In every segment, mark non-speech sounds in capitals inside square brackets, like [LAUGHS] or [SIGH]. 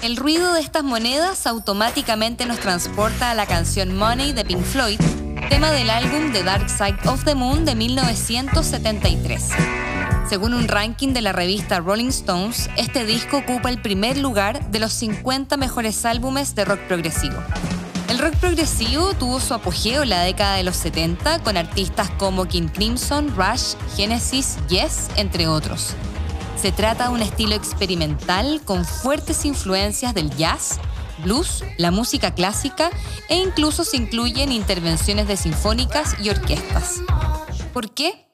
El ruido de estas monedas automáticamente nos transporta a la canción Money de Pink Floyd, tema del álbum The Dark Side of the Moon de 1973. Según un ranking de la revista Rolling Stones, este disco ocupa el primer lugar de los 50 mejores álbumes de rock progresivo. El rock progresivo tuvo su apogeo en la década de los 70 con artistas como King Crimson, Rush, Genesis, Yes, entre otros. Se trata de un estilo experimental con fuertes influencias del jazz, blues, la música clásica e incluso se incluyen intervenciones de sinfónicas y orquestas. ¿Por qué?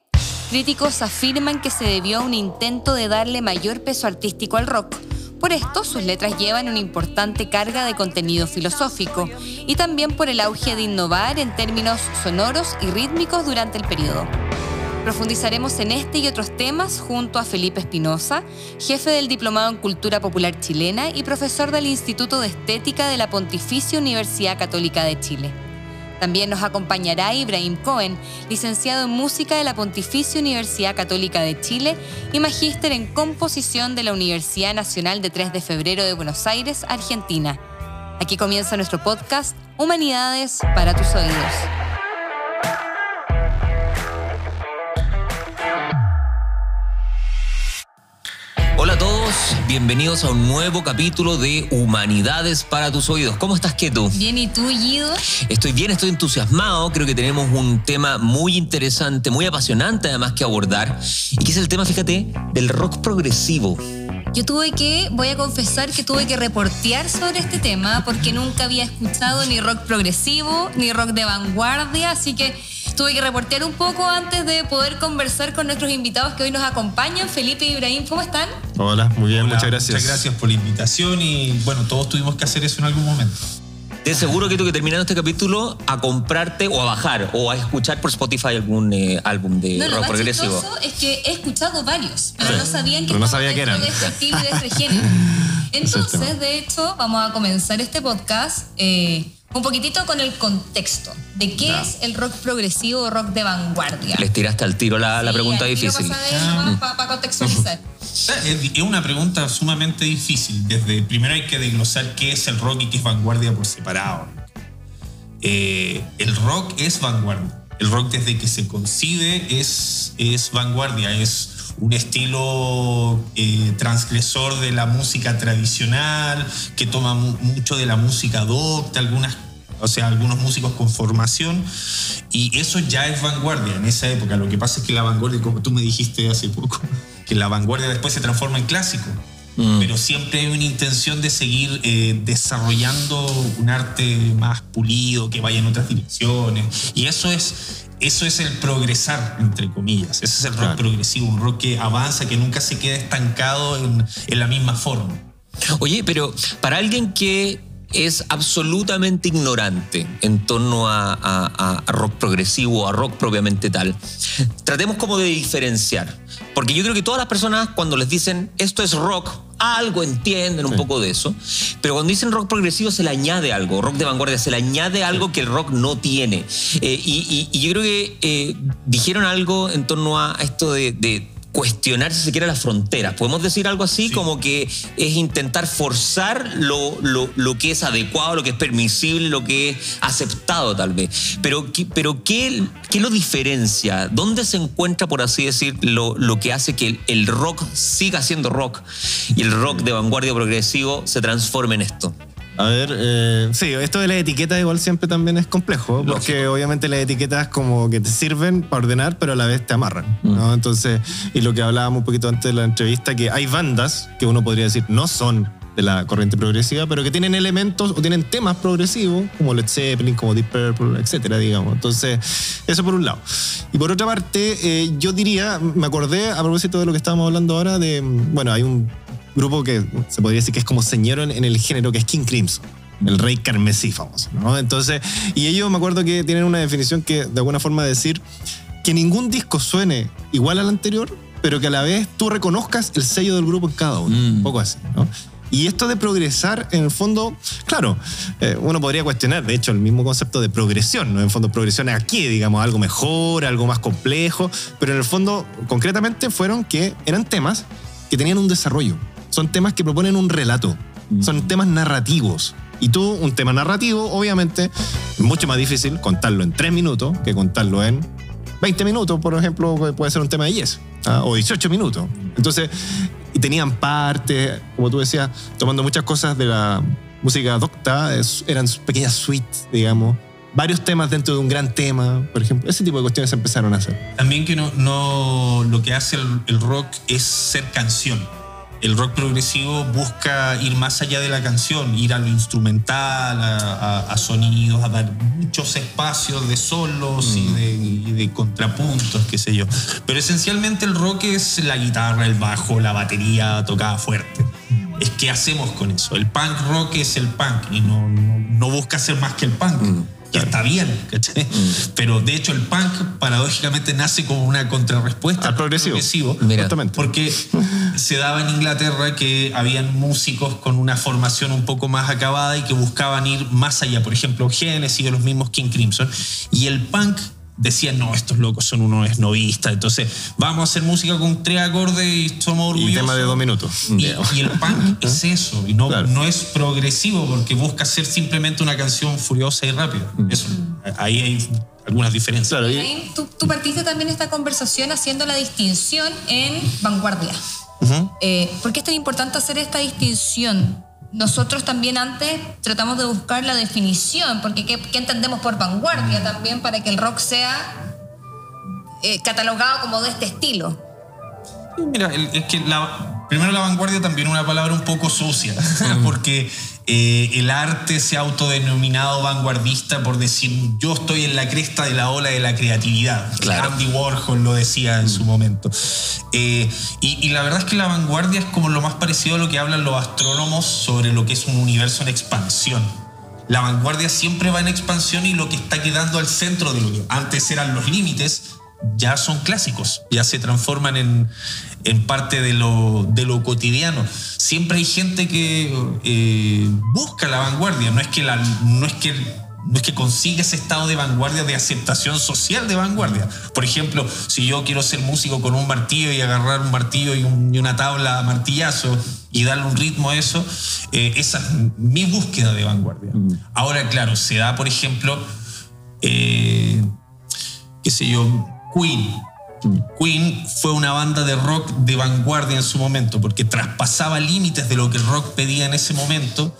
Críticos afirman que se debió a un intento de darle mayor peso artístico al rock. Por esto, sus letras llevan una importante carga de contenido filosófico y también por el auge de innovar en términos sonoros y rítmicos durante el periodo. Profundizaremos en este y otros temas junto a Felipe Espinosa, jefe del Diplomado en Cultura Popular Chilena y profesor del Instituto de Estética de la Pontificia Universidad Católica de Chile. También nos acompañará Ibrahim Cohen, licenciado en Música de la Pontificia Universidad Católica de Chile y magíster en Composición de la Universidad Nacional de 3 de Febrero de Buenos Aires, Argentina. Aquí comienza nuestro podcast Humanidades para tus oídos. Bienvenidos a un nuevo capítulo de Humanidades para tus oídos. ¿Cómo estás, Keto? Bien, ¿y tú, Guido? Estoy bien, estoy entusiasmado. Creo que tenemos un tema muy interesante, muy apasionante además que abordar. Y que es el tema, fíjate, del rock progresivo. Yo tuve que, voy a confesar que tuve que reportear sobre este tema porque nunca había escuchado ni rock progresivo ni rock de vanguardia, así que tuve que reportear un poco antes de poder conversar con nuestros invitados que hoy nos acompañan. Felipe y Ibrahim, ¿cómo están? Hola, muy bien, muchas gracias. Muchas gracias por la invitación y bueno, todos tuvimos que hacer eso en algún momento. Te seguro que tú que terminando este capítulo a comprarte o a bajar o a escuchar por Spotify algún eh, álbum de no, rock lo más progresivo. es que he escuchado varios, pero no sabían que Pero no sabía que eran. de este y de este [LAUGHS] género. Entonces, de hecho, vamos a comenzar este podcast eh, un poquitito con el contexto de qué Ya. es el rock progresivo o rock de vanguardia. Les tiraste al tiro la, la Sí, pregunta al tiro difícil. para saber, nomás, para contextualizar. Es [LAUGHS] es una pregunta sumamente difícil. Desde primero hay que desglosar qué es el rock y qué es vanguardia por separado. Eh, el rock es vanguardia. El rock desde que se concibe es, es vanguardia, es un estilo eh, transgresor de la música tradicional, que toma mu- mucho de la música adopta, algunas, o sea, algunos músicos con formación, y eso ya es vanguardia en esa época. Lo que pasa es que la vanguardia, como tú me dijiste hace poco, [LAUGHS] que la vanguardia después se transforma en clásico. Pero siempre hay una intención de seguir eh, desarrollando un arte más pulido, que vaya en otras direcciones. Y eso es, eso es el progresar, entre comillas. Ese es el rock Claro. progresivo, un rock que avanza, que nunca se queda estancado en, en la misma forma. Oye, pero para alguien que es absolutamente ignorante en torno a, a- a rock progresivo, a rock propiamente tal, tratemos como de diferenciar. Porque yo creo que todas las personas cuando les dicen esto es rock, algo entienden un Sí. poco de eso. Pero cuando dicen rock progresivo se le añade algo, rock de vanguardia, se le añade algo que el rock no tiene. Eh, y, y- y yo creo que eh, dijeron algo en torno a esto de... de cuestionar si se quiere las fronteras. Podemos decir algo así Sí. como que es intentar forzar lo, lo- lo que es adecuado, lo que es permisible, lo que es aceptado tal vez. Pero, ¿qué- pero ¿qué, qué lo diferencia? ¿Dónde se encuentra, por así decir, lo, lo que hace que el, el rock siga siendo rock y el rock de vanguardia progresivo se transforme en esto? A ver, eh, sí, esto de las etiquetas igual siempre también es complejo, porque obviamente las etiquetas como que te sirven para ordenar, pero a la vez te amarran, ¿no? Entonces, y lo que hablábamos un poquito antes de la entrevista, que hay bandas que uno podría decir no son de la corriente progresiva, pero que tienen elementos o tienen temas progresivos, como Led Zeppelin, como Deep Purple, etcétera, digamos. Entonces, eso por un lado. Y por otra parte, eh, yo diría, me acordé a propósito de lo que estábamos hablando ahora, de, bueno, hay un grupo que se podría decir que es como señero en, el género, que es King Crimson. El rey carmesí famoso, ¿no? Entonces, y ellos me acuerdo que tienen una definición que de alguna forma decir que ningún disco suene igual al anterior, pero que a la vez tú reconozcas el sello del grupo en cada uno. Mm. Un poco así, ¿no? Y esto de progresar, en el fondo, claro, eh, uno podría cuestionar, de hecho, el mismo concepto de progresión, ¿no? En el fondo, progresión es aquí, digamos, algo mejor, algo más complejo, pero en el fondo, concretamente, fueron que eran temas que tenían un desarrollo. Son temas que proponen un relato. Son temas narrativos. Y tú, un tema narrativo, obviamente, es mucho más difícil contarlo en tres minutos que contarlo en 20 minutos, por ejemplo, que puede ser un tema de Yes, ¿ah? o 18 minutos. Entonces, y tenían partes, como tú decías, tomando muchas cosas de la música docta, eran pequeñas suites, digamos, varios temas dentro de un gran tema, por ejemplo. Ese tipo de cuestiones se empezaron a hacer. También que no, no lo que hace el, el rock es ser canción. El rock progresivo busca ir más allá de la canción, ir a lo instrumental, a, a- a sonidos, a dar muchos espacios de solos y, de, y de contrapuntos, qué sé yo. Pero esencialmente el rock es la guitarra, el bajo, la batería tocada fuerte. Es qué hacemos con eso. El punk rock es el punk y no, no, no busca ser más que el punk. Y está bien, ¿cachai? Pero de hecho el punk paradójicamente nace como una contrarrespuesta Al progresivo. Mira. Justamente. porque se daba en Inglaterra que habían músicos con una formación un poco más acabada y que buscaban ir más allá. Por ejemplo, Genesis o los mismos King Crimson. Y el punk decía, no, estos locos son unos esnovistas. Entonces, vamos a hacer música con tres acordes y somos orgullosos. Y tema de dos minutos. Y, y el punk [LAUGHS] es eso, y no, Claro. no es progresivo porque busca ser simplemente una canción furiosa y rápida. Eso, ahí hay algunas diferencias. Claro, y- tú partiste también esta conversación haciendo la distinción en vanguardia. Eh, ¿Por qué es tan importante hacer esta distinción? Nosotros también antes tratamos de buscar la definición, porque ¿qué, qué entendemos por vanguardia también para que el rock sea eh, catalogado como de este estilo? Mira, es que la, primero la vanguardia también es una palabra un poco sucia, [LAUGHS] porque eh, el arte se ha autodenominado vanguardista por decir yo estoy en la cresta de la ola de la creatividad. Claro. Andy Warhol lo decía en su momento. Eh, y, y la verdad es que la vanguardia es como lo más parecido a lo que hablan los astrónomos sobre lo que es un universo en expansión. La vanguardia siempre va en expansión y lo que está quedando al centro de lo que antes eran los límites ya son clásicos, ya se transforman en, en parte de lo, de lo cotidiano. Siempre hay gente que eh, busca la vanguardia, no es que, la, no es que no es que consiga ese estado de vanguardia, de aceptación social de vanguardia. Por ejemplo, si yo quiero ser músico con un martillo y agarrar un martillo y, un- y una tabla a martillazo y darle un ritmo a eso, eh, esa es mi búsqueda de vanguardia. Ahora, claro, se da, por ejemplo, eh, qué sé yo, Queen. Queen fue una banda de rock de vanguardia en su momento, porque traspasaba límites de lo que el rock pedía en ese momento,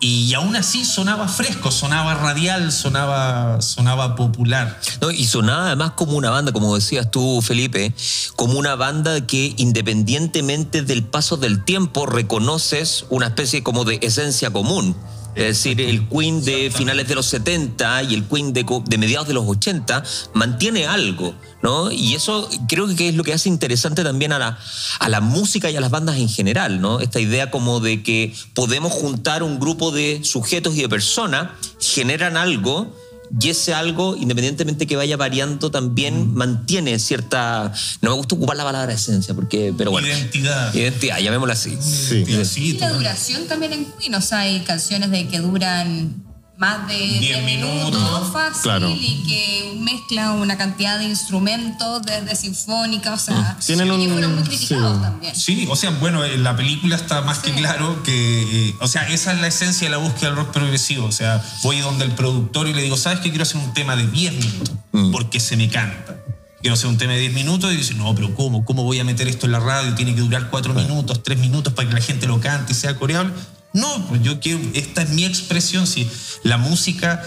y aún así sonaba fresco, sonaba radial, sonaba, sonaba popular. ¿no? Y sonaba además como una banda, como decías tú, Felipe, como una banda que independientemente del paso del tiempo reconoces una especie como de esencia común. Es decir, el Queen de finales de los 70 y el Queen de, de mediados de los 80 mantiene algo, ¿no? Y eso creo que es lo que hace interesante también a la, a la música y a las bandas en general, ¿no? Esta idea como de que podemos juntar un grupo de sujetos y de personas, generan algo y ese algo, independientemente que vaya variando, también mantiene cierta. No me gusta ocupar la palabra esencia, porque, pero bueno. Identidad. Identidad, llamémosla así. Sí. Y así, Y la duración también en Queen, o sea, hay canciones de que duran más de 10 minutos. minutos fácil Claro. y que mezclan una cantidad de instrumentos desde sinfónica, o sea, Tienen y un- fueron muy criticados sí. también. Sí, o sea, bueno, en la película está más que Sí. claro que, eh, o sea, esa es la esencia de la búsqueda del rock progresivo. O sea, voy donde el productor y le digo, ¿sabes qué? Quiero hacer un tema de 10 minutos porque se me canta. Quiero hacer un tema de 10 minutos y dice, no, pero ¿cómo? ¿Cómo voy a meter esto en la radio? Tiene que durar 4 minutos, 3 minutos para que la gente lo cante y sea coreable. No, pues yo quiero, esta es mi expresión. Si la música,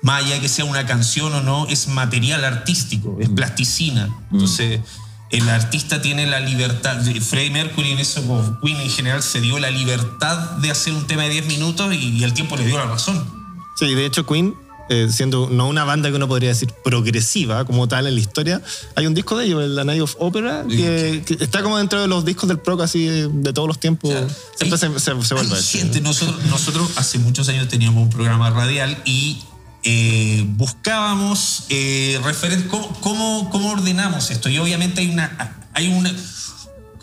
más allá que sea una canción o no, es material artístico, es plasticina. Entonces, el artista tiene la libertad. Freddie Mercury en eso, o Queen en general, se dio la libertad de hacer un tema de 10 minutos y, y el tiempo le dio la razón. Sí, de hecho Queen, eh, siendo no una banda que uno podría decir progresiva como tal en la historia, hay un disco de ellos, el The Night of Opera, que, que está como dentro de los discos del prog así de, de todos los tiempos. Siempre Hay- se, se, se vuelve a Hay gente, nosotros, nosotros hace muchos años teníamos un programa radial y eh, buscábamos eh, referen- cómo, cómo, cómo ordenamos esto. Y obviamente hay una. Hay una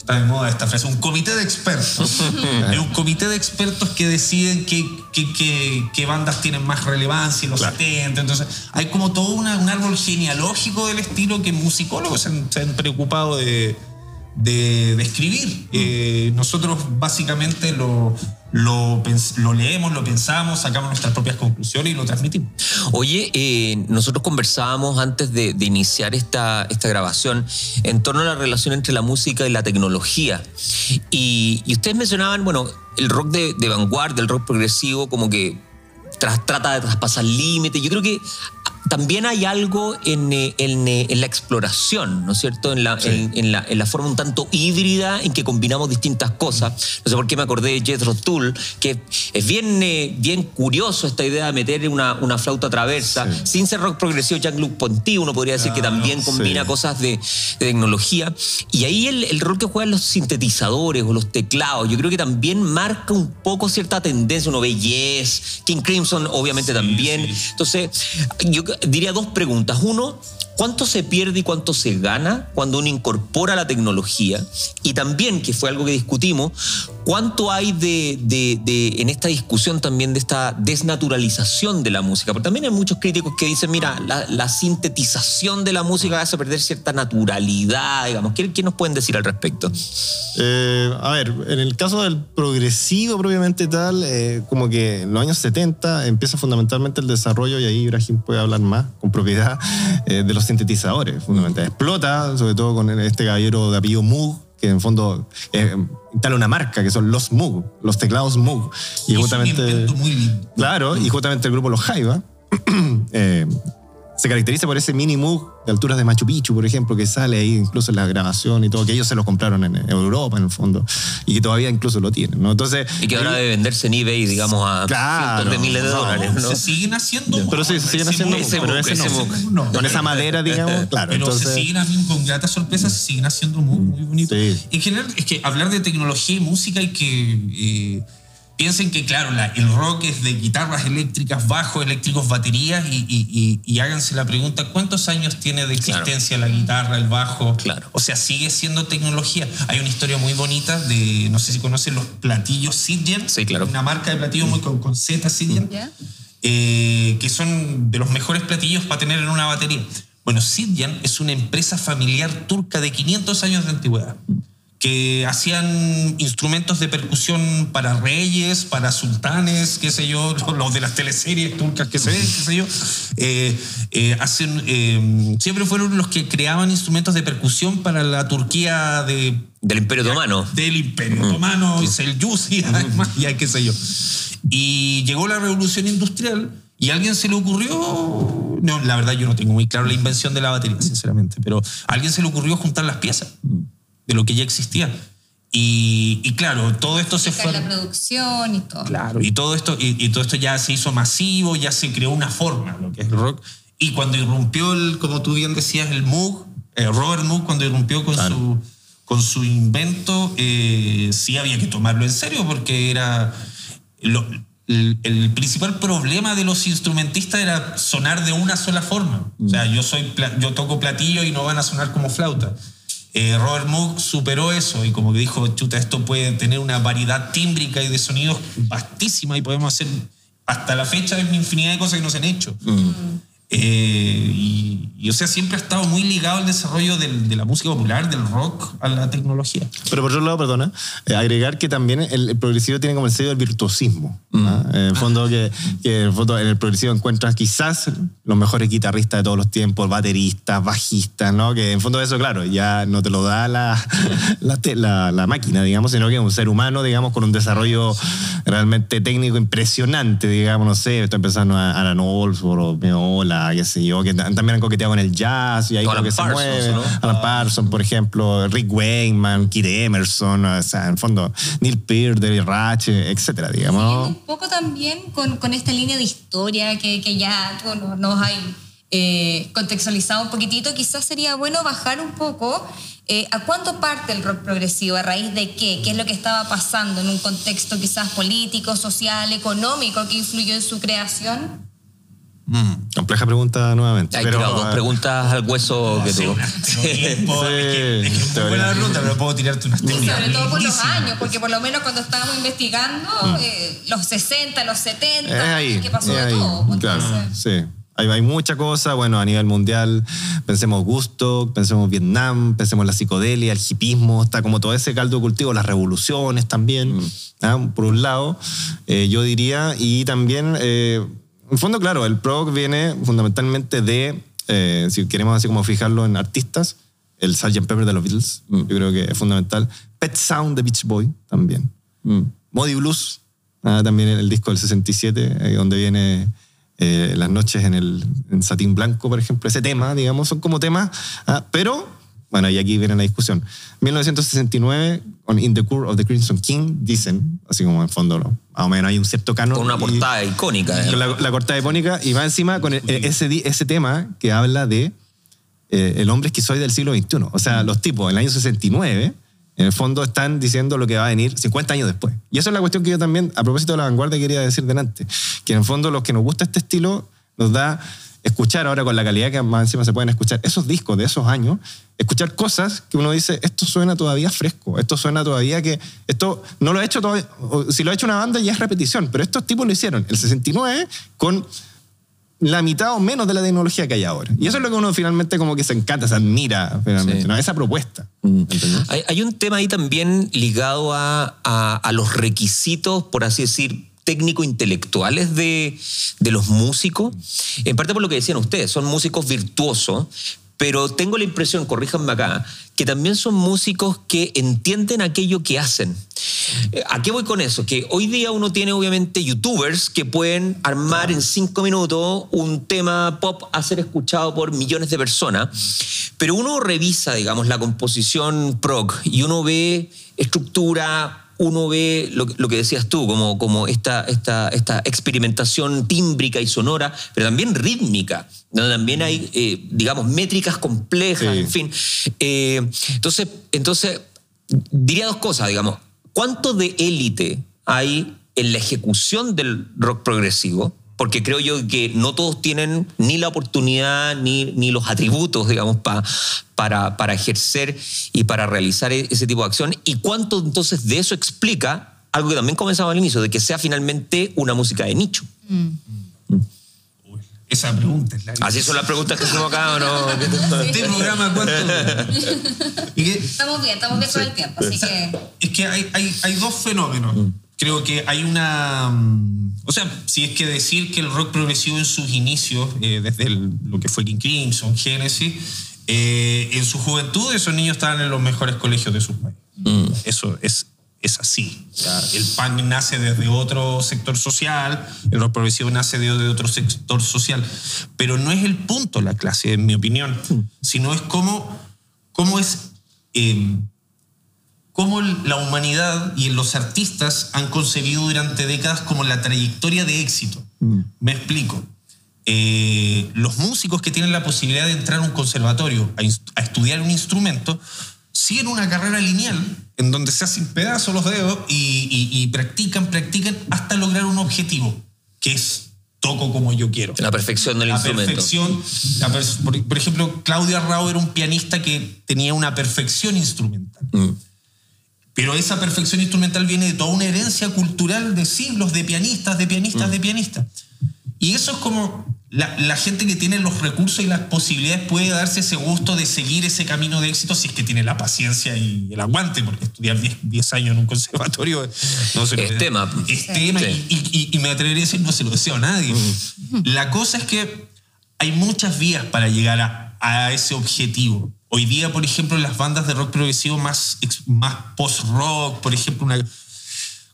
está de moda esta frase, un comité de expertos. [LAUGHS] Hay un comité de expertos que deciden qué, qué- qué- qué bandas tienen más relevancia en los 70. Entonces, hay como todo una- un árbol genealógico del estilo que musicólogos se han, se han preocupado de, de, de escribir. Eh, nosotros básicamente lo, lo, leemos, lo pensamos, sacamos nuestras propias conclusiones y lo transmitimos. Oye, eh, nosotros conversábamos antes de, de iniciar esta, esta grabación en torno a la relación entre la música y la tecnología. Y, y ustedes mencionaban, bueno, el rock de, de vanguardia, el rock progresivo, como que tras- trata de traspasar límites. Yo creo que también hay algo en, eh, en, eh, en la exploración, ¿no es cierto? En la, en, en la, en la forma un tanto híbrida en que combinamos distintas cosas. No sé por qué me acordé de Jethro Tull, que es bien, eh, bien curioso esta idea de meter una, una flauta traversa, Sí. sin ser rock progresivo, Jean-Luc Ponty, uno podría decir que también combina sí. cosas de, de tecnología. Y ahí el, el rol que juegan los sintetizadores o los teclados, yo creo que también marca un poco cierta tendencia. Uno ve Yes, King Crimson, obviamente también. Entonces, yo diría dos preguntas. Uno, ¿cuánto se pierde y cuánto se gana cuando uno incorpora la tecnología? Y también, que fue algo que discutimos, ¿cuánto hay de, de- de- en esta discusión también de esta desnaturalización de la música? Porque también hay muchos críticos que dicen, mira, la, sintetización de la música hace perder cierta naturalidad, digamos. ¿Qué, qué nos pueden decir al respecto? Eh, a ver, en el caso del progresivo propiamente tal, eh, como que en los años 70 empieza fundamentalmente el desarrollo, y ahí Ibrahim puede hablar más con propiedad, eh, de los sintetizadores. Fundamentalmente explota, sobre todo con este caballero de apellido Moog, que en fondo eh, instala una marca, que son los Moog, los teclados Moog. Y un justamente... muy lindo. Claro, y justamente el grupo Los Jaiba [CLEARS THROAT] eh, se caracteriza por ese mini Moog de alturas de Machu Picchu, por ejemplo, que sale ahí incluso en la grabación y todo, que ellos se lo compraron en, Europa, en el fondo, y que todavía incluso lo tienen, ¿no? Entonces... Y que ahora debe venderse en eBay, digamos, a Claro. cientos de miles de No, dólares, ¿no? Se siguen haciendo. Pero sí, se siguen haciendo, ese pero Moog, ese ese no. Moog. No. Con esa madera, digamos, [LAUGHS] claro. Pero entonces, se siguen haciendo con grata sorpresa, se siguen haciendo muy, muy bonitos. Sí. En general, es que hablar de tecnología y música hay que. eh, piensen que, claro, la- el rock es de guitarras eléctricas, bajos eléctricos, baterías, y, y- y- y háganse la pregunta: ¿cuántos años tiene de Claro. existencia la guitarra, el bajo? Claro. O sea, sigue siendo tecnología. Hay una historia muy bonita de, no sé si conocen los platillos Sidjan. Sí, claro. Una marca de platillos muy con, con Z Sidjan ¿Ya? eh, que son de los mejores platillos para tener en una batería. Bueno, Sidjan es una empresa familiar turca de 500 años de antigüedad que hacían instrumentos de percusión para reyes, para sultanes, qué sé yo, [LAUGHS] los de las teleseries turcas que se ven, qué sé yo. Eh, eh, hacen, eh, siempre fueron los que creaban instrumentos de percusión para la Turquía de Del Imperio Otomano. del Imperio Otomano, Seljusi, además, ya qué sé yo. Y llegó la revolución industrial y a alguien se le ocurrió, no, la verdad yo no tengo muy claro la invención de la batería, sinceramente, pero a alguien se le ocurrió juntar las piezas de lo que ya existía. Y, y claro, todo esto se fue... la producción y todo. Claro, y todo esto, y, y todo esto ya se hizo masivo, ya se creó una forma, lo que es el rock. Y cuando irrumpió, el, como tú bien decías, el Moog, eh, Robert Moog, cuando irrumpió con, su, con su invento, eh, sí había que tomarlo en serio porque era... lo- el, el principal problema de los instrumentistas era sonar de una sola forma. O sea, yo, soy, yo toco platillo y no van a sonar como flauta. Eh, Robert Moog superó eso y como que dijo, chuta, esto puede tener una variedad tímbrica y de sonidos vastísima y podemos hacer, hasta la fecha, una infinidad de cosas que no se han hecho. Eh, y, y, o sea, siempre ha estado muy ligado al desarrollo del- de la música popular, del rock, a la tecnología. Pero por otro lado, perdona, eh, agregar que también el, el progresivo tiene como el sello del virtuosismo. ¿ah? En el fondo, que, el fondo en el progresivo encuentras quizás los mejores guitarristas de todos los tiempos, bateristas, bajistas, ¿no? Que en fondo eso, claro, ya no te lo da la, [LAUGHS] la, la- la máquina, digamos, sino que es un ser humano, digamos, con un desarrollo realmente técnico impresionante, digamos, no sé, estoy pensando a Alan Olsford o Meola, qué sé yo, que ta- también han coqueteado con el jazz y ahí Alan que se Parsons, mueve. ¿no? Alan Parsons, por ejemplo, Rick Wayman, Kid Emerson, o sea, en el fondo, Neil Peart, David Ratch, etcétera, digamos. ¿no? un poco también con, con esta línea de historia que, que ya nos, nos hay eh, contextualizado un poquitito, quizás sería bueno bajar un poco eh, a cuánto parte el rock progresivo, a raíz de qué, qué es lo que estaba pasando en un contexto quizás político, social, económico que influyó en su creación. Compleja pregunta nuevamente. Hay pero, dos preguntas al hueso que tuvo. Sí, es que- es que buena la pregunta, pero puedo tirarte unas teorías sobre todo por los años, porque por lo menos cuando estábamos investigando, eh, los 60, los 70, Es ahí. que pasó es de ahí, todo. pues, claro, sí. Hay, hay mucha cosa, bueno, a nivel mundial, pensemos gusto, pensemos Vietnam, pensemos la psicodelia, el hipismo, está como todo ese caldo de cultivo, las revoluciones también, ¿ah? por un lado, eh, yo diría, y también, eh, en fondo, claro, el prog viene fundamentalmente de, eh, si queremos así como fijarlo en artistas, el Sgt. Pepper de los Beatles, yo creo que es fundamental. Pet Sound de Beach Boy también. Modi Blues, ah, también el disco del 67, eh, donde viene eh, Las noches en el en satín blanco, por ejemplo. Ese tema, digamos, son como temas, ah, pero, bueno, y aquí viene la discusión. 1969, con In the Court of the Crimson King, dicen, así como en fondo, ¿no? más o menos hay un cierto canon. Con una y- portada icónica. ¿eh? con la, la cortada icónica y va encima con el- ese, di- ese tema que habla de eh, el hombre esquizoide del siglo XXI. O sea, los tipos en el año 69, en el fondo están diciendo lo que va a venir 50 años después. Y eso es la cuestión que yo también, a propósito de la vanguardia, quería decir delante. Que en el fondo los que nos gusta este estilo nos da escuchar ahora con la calidad que más encima se pueden escuchar esos discos de esos años, escuchar cosas que uno dice, esto suena todavía fresco, esto suena todavía que, esto no lo ha hecho todavía, si lo ha hecho una banda ya es repetición, pero estos tipos lo hicieron el 69 con la mitad o menos de la tecnología que hay ahora. Y eso es lo que uno finalmente como que se encanta, se admira finalmente, Sí. ¿no? esa propuesta. Hay, hay un tema ahí también ligado a, a- a los requisitos, por así decir, técnico-intelectuales de, de los músicos. En parte por lo que decían ustedes, son músicos virtuosos, pero tengo la impresión, corríjanme acá, que también son músicos que entienden aquello que hacen. Eh, ¿A qué voy con eso? Que hoy día uno tiene obviamente youtubers que pueden armar en cinco minutos un tema pop a ser escuchado por millones de personas, pero uno revisa, digamos, la composición prog y uno ve estructura, uno ve lo, lo que decías tú, como, como esta, esta, esta experimentación tímbrica y sonora, pero también rítmica, donde también hay, eh, digamos, métricas complejas, Sí. en fin. Eh, entonces, entonces, diría dos cosas, digamos. ¿Cuánto de élite hay en la ejecución del rock progresivo? Porque creo yo que no todos tienen ni la oportunidad ni, ni los atributos, digamos, pa- para, para ejercer y para realizar e- ese tipo de acción. ¿Y cuánto entonces de eso explica algo que también comenzaba al inicio, de que sea finalmente una música de nicho? Uy, esa pregunta es la Así son las preguntas que hacemos acá, ¿o no? [LAUGHS] ¿Este programa cuánto? [LAUGHS] Estamos bien, estamos bien con el tiempo, así que... Es que hay, hay, hay dos fenómenos. Creo que hay una... mm, O sea, si es que decir que el rock progresivo en sus inicios, eh, desde el- lo que fue King Crimson, Genesis, eh, en su juventud esos niños estaban en los mejores colegios de sus países. Eso es, es así. O sea, el punk nace desde otro sector social, el rock progresivo nace de, de otro sector social. Pero no es el punto la clase, en mi opinión, sino es cómo, cómo es... eh, cómo la humanidad y los artistas han concebido durante décadas como la trayectoria de éxito. Me explico. Eh, los músicos que tienen la posibilidad de entrar a un conservatorio a, estudiar un instrumento siguen una carrera lineal en donde se hacen pedazos los dedos y, y- y practican, practican hasta lograr un objetivo, que es toco como yo quiero La perfección del la instrumento. perfección. la por, por ejemplo, Claudia Rao era un pianista que tenía una perfección instrumental. Mm. Pero esa perfección instrumental viene de toda una herencia cultural de siglos de pianistas, de pianistas, de pianistas. Y eso es como la, la gente que tiene los recursos y las posibilidades puede darse ese gusto de seguir ese camino de éxito si es que tiene la paciencia y el aguante, porque estudiar 10, 10 años en un conservatorio no se lo Es tema. Es tema Sí. y, y- y me atrevería a decir no se lo deseo a nadie. La cosa es que hay muchas vías para llegar a, a ese objetivo. Hoy día, por ejemplo, las bandas de rock progresivo más, más post-rock, por ejemplo, una...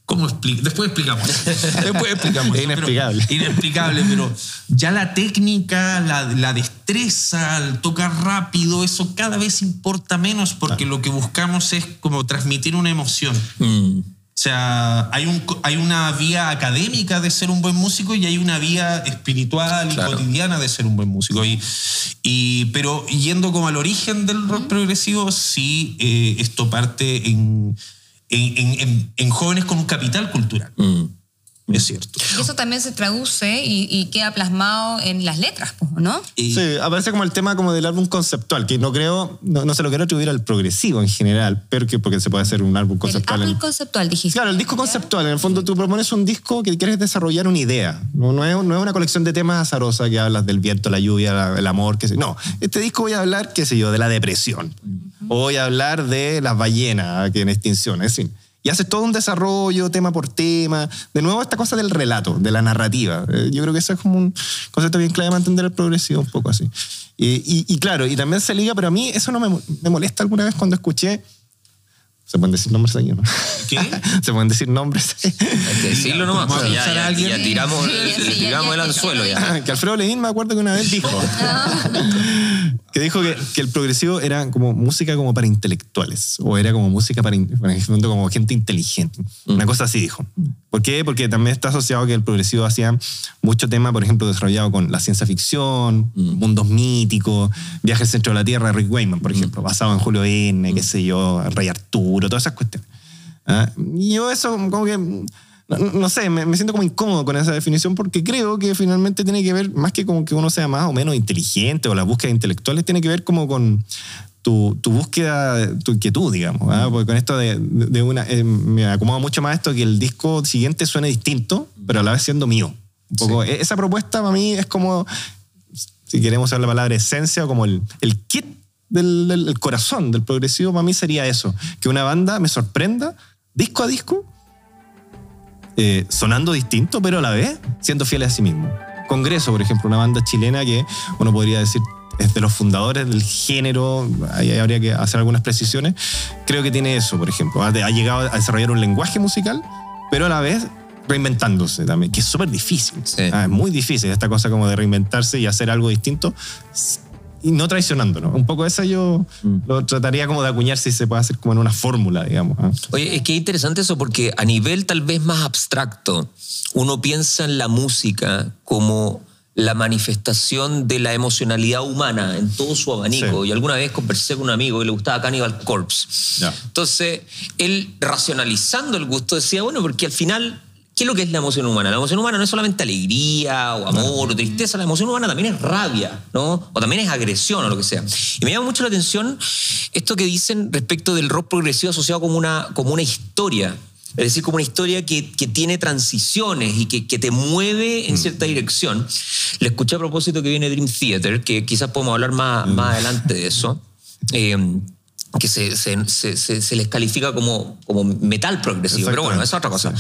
¿Cómo explico? Después explicamos. [LAUGHS] Después explicamos. Es inexplicable. Pero- inexplicable, pero ya la técnica, la, la destreza, el tocar rápido, eso cada vez importa menos porque lo que buscamos es como transmitir una emoción. Mm. O sea, hay, un, hay una vía académica de ser un buen músico y hay una vía espiritual y Claro. cotidiana de ser un buen músico. Y, y- pero yendo como al origen del rock progresivo, sí, eh, esto parte en, en, en- en- en jóvenes con un capital cultural. Mm. Es cierto. Y eso también se traduce y, y queda plasmado en las letras, pues, ¿no? Y- Sí, aparece como el tema como del álbum conceptual, que no creo, no, no se lo quiero atribuir al progresivo en general, pero que porque se puede hacer un álbum conceptual. el en- Apple conceptual, dijiste. Claro, el disco conceptual, en el fondo tú propones un disco que quieres desarrollar una idea. No, no, es, no es una colección de temas azarosa que hablas del viento, la lluvia, la- el amor, qué sé No, este disco voy a hablar, qué sé yo, de la depresión. O voy a hablar de las ballenas que en extinción, es decir. Y haces todo un desarrollo, tema por tema. De nuevo, esta cosa del relato, de la narrativa. Eh, Yo creo que eso es como un concepto bien clave para entender el progresivo, un poco así. Y, y- y claro, y también se liga, pero a mí eso no me, me molesta alguna vez cuando escuché. ¿Se pueden decir nombres o no? ¿Qué? [LAUGHS] ¿Se pueden decir nombres? Hay que decirlo nomás. Pues, ya, ya- alguien. ya tiramos, Sí, le sí, tiramos ya- el anzuelo ya. [LAUGHS] que Alfredo Levín me acuerdo que una vez dijo [LAUGHS] que dijo que, que el progresivo era como música como para intelectuales o era como música para, para ejemplo, como gente inteligente. Una cosa así dijo. ¿por qué? porque también está asociado que el progresivo hacía mucho tema por ejemplo desarrollado con la ciencia ficción mundos míticos viajes al centro de la tierra Rick Wayman por ejemplo basado en Julio Verne qué sé yo Rey Arturo todas esas cuestiones. ¿Ah? Y yo eso como que, no, no sé, me, me siento como incómodo con esa definición porque creo que finalmente tiene que ver, más que como que uno sea más o menos inteligente o las búsquedas intelectuales, tiene que ver como con tu, tu búsqueda, tu inquietud, digamos. ¿ah? Porque con esto de, de- una, eh, me acomoda mucho más esto que el disco siguiente suene distinto, pero a la vez siendo mío. Un poco, e- Esa propuesta para mí es como, si queremos usar la palabra esencia, o como el, el kit del, del- el corazón del progresivo, para mí sería eso, que una banda me sorprenda disco a disco, eh, sonando distinto, pero a la vez siendo fiel a sí mismo. Congreso, por ejemplo, una banda chilena que uno podría decir es de los fundadores del género, ahí habría que hacer algunas precisiones, creo que tiene eso, por ejemplo, ha, ha llegado a desarrollar un lenguaje musical, pero a la vez reinventándose también, que es súper difícil. Sí. Ah, es muy difícil esta cosa como de reinventarse y hacer algo distinto y no traicionándonos. Un poco eso yo lo trataría como de acuñar si se puede hacer como en una fórmula, digamos. ¿ah? Oye, es que es interesante eso porque a nivel tal vez más abstracto, uno piensa en la música como la manifestación de la emocionalidad humana en todo su abanico. Sí. Y alguna vez conversé con un amigo que le gustaba Cannibal Corpse. Ya. Entonces, él racionalizando el gusto decía, bueno, porque al final, ¿qué es lo que es la emoción humana? La emoción humana no es solamente alegría o amor o tristeza, la emoción humana también es rabia, ¿no? O también es agresión o lo que sea. Y me llama mucho la atención esto que dicen respecto del rock progresivo asociado como una, como una historia. Es decir, como una historia que, que tiene transiciones y que, que te mueve en cierta dirección. Le escuché a propósito que viene Dream Theater, que quizás podemos hablar más, más adelante de eso. Eh, que se, se- se- se- les califica como, como metal progresivo, pero bueno, es otra cosa.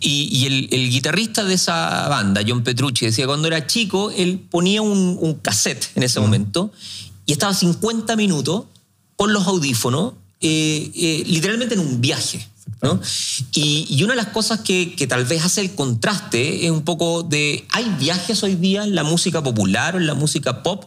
Y, y el, el guitarrista de esa banda, John Petrucci, decía que cuando era chico, él ponía un, un cassette en ese momento y estaba 50 minutos con los audífonos, eh, eh, literalmente en un viaje. ¿no? Y, y una de las cosas que, que tal vez hace el contraste es un poco de, hay viajes hoy día en la música popular o en la música pop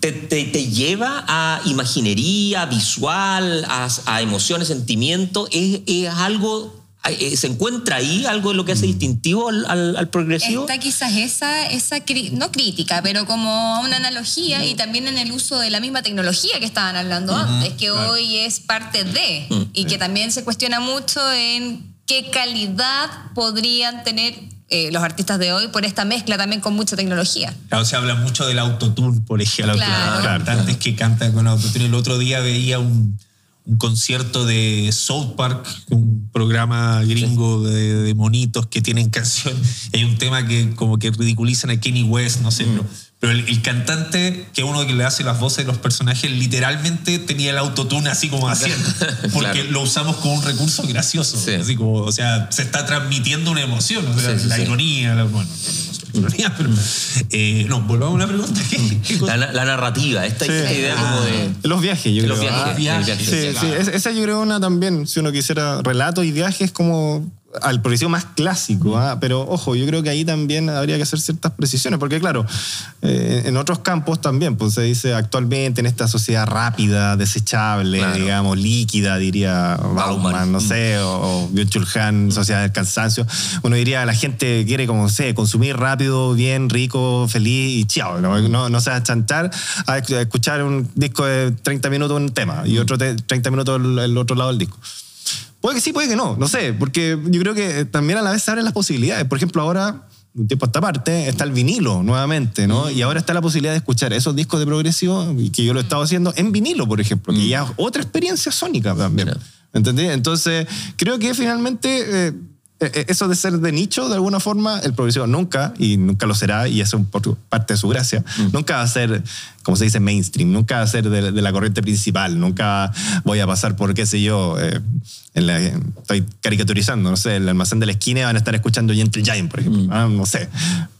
te, te- te lleva a imaginería visual, a, a emociones, sentimientos. Es, es algo, eh, se encuentra ahí algo de lo que hace distintivo al, al- al progresivo. Está quizás esa, esa cri- no crítica, pero como una analogía y también en el uso de la misma tecnología que estaban hablando antes, que hoy es parte de, y que también se cuestiona mucho en qué calidad podrían tener eh, los artistas de hoy por esta mezcla también con mucha tecnología. Claro, se habla mucho del autotune, por ejemplo. Claro. Cantantes que cantan con autotune. El otro día veía un, un concierto de South Park, un programa gringo de, de monitos que tienen [LAUGHS] canción. Hay un tema que como que ridiculizan a Kenny West, no sé, pero, pero el, el cantante, que es uno que le hace las voces de los personajes, literalmente tenía el autotune así como [LAUGHS] haciendo. Porque Claro. lo usamos como un recurso gracioso. Sí. Así como, o sea, se está transmitiendo una emoción. O sea, Sí, sí, la sí. ironía, la- bueno, no, no sé, ironía, pero. eh, no, volvamos a la pregunta. ¿Qué, qué cosa? La, la narrativa, esta, idea como de... Los viajes, yo Los creo. viajes, Ah, viajes, Sí, viajes, sí, es- esa yo creo una también, si uno quisiera relato y viajes como al progresivo más clásico, ¿ah? pero ojo, yo creo que ahí también habría que hacer ciertas precisiones, porque claro, eh, en otros campos también, pues se dice actualmente en esta sociedad rápida, desechable, Claro. digamos, líquida, diría Bauman, Bauman. no sé, o, o Byung-Chul Han, Sociedad del Cansancio, uno diría la gente quiere, como no sé, consumir rápido, bien, rico, feliz y chao, no, no, no se va a escuchar un disco de 30 minutos un tema y otro de 30 minutos el, el otro lado del disco. Puede que sí, puede que no, no sé, porque yo creo que también a la vez se abren las posibilidades. Por ejemplo, ahora, un tiempo a esta parte, está el vinilo nuevamente, ¿no? Y ahora está la posibilidad de escuchar esos discos de progresivo, que yo lo he estado haciendo en vinilo, por ejemplo, que ya es otra experiencia sónica también. Mira. ¿Entendí? Entonces, creo que finalmente... eh, eh, eso de ser de nicho, de alguna forma, el progresivo nunca, y nunca lo será, y eso es parte de su gracia, nunca va a ser, como se dice, mainstream, nunca va a ser de, de la corriente principal, nunca voy a pasar por, qué sé yo, eh, en la- estoy caricaturizando, no sé, el almacén de la esquina van a estar escuchando Gentle Giant, por ejemplo, ah, no sé.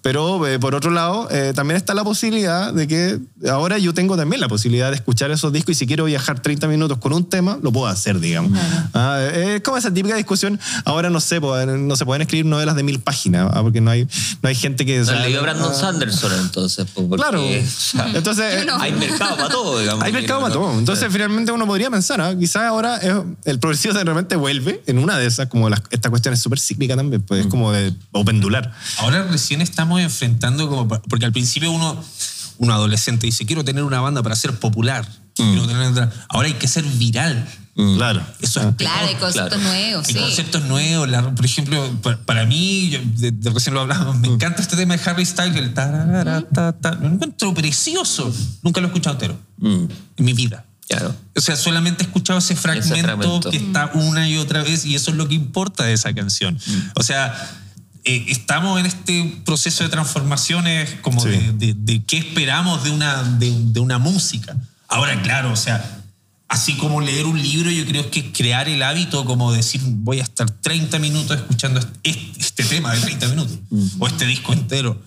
Pero eh, por otro lado, eh, también está la posibilidad de que ahora yo tengo también la posibilidad de escuchar esos discos y si quiero viajar 30 minutos con un tema, lo puedo hacer, digamos. Ah, es como esa típica discusión, ahora no sé, pues, no se pueden escribir novelas de mil páginas, ah, porque no hay, no hay gente que... No leí a Brandon ah, Sanderson entonces. porque, Claro. [LAUGHS] Entonces, no. hay mercado para todo, digamos. hay mercado para todo. Entonces, finalmente uno podría pensar, ¿ah? quizás ahora es- el progresivo de repente vuelve en una de esas, como las- esta cuestión es súper cíclica también, pues es como de, o pendular. Ahora recién estamos enfrentando como... Porque al principio uno, un adolescente dice, quiero tener una banda para ser popular. Otra- Ahora hay que ser viral. Claro. Eso es Claro, hay conceptos claro. nuevos, Hay sí. conceptos nuevos. la- por ejemplo, pa- para, mí, yo- de, de recién lo hablábamos, me encanta este tema de Harry Styles, el tararara, ta, ta. Lo encuentro precioso. Nunca lo he escuchado entero Mm, en mi vida. claro. O sea, solamente he escuchado ese fragmento, fragmento. que está una y otra vez y eso es lo que importa de esa canción. Mm. O sea, eh, estamos en este proceso de transformaciones como Sí. de, de- de qué esperamos de una, de, de una música. Ahora, claro, o sea, así como leer un libro, yo creo que crear el hábito como decir voy a estar 30 minutos escuchando este, este tema de 30 minutos o este disco entero.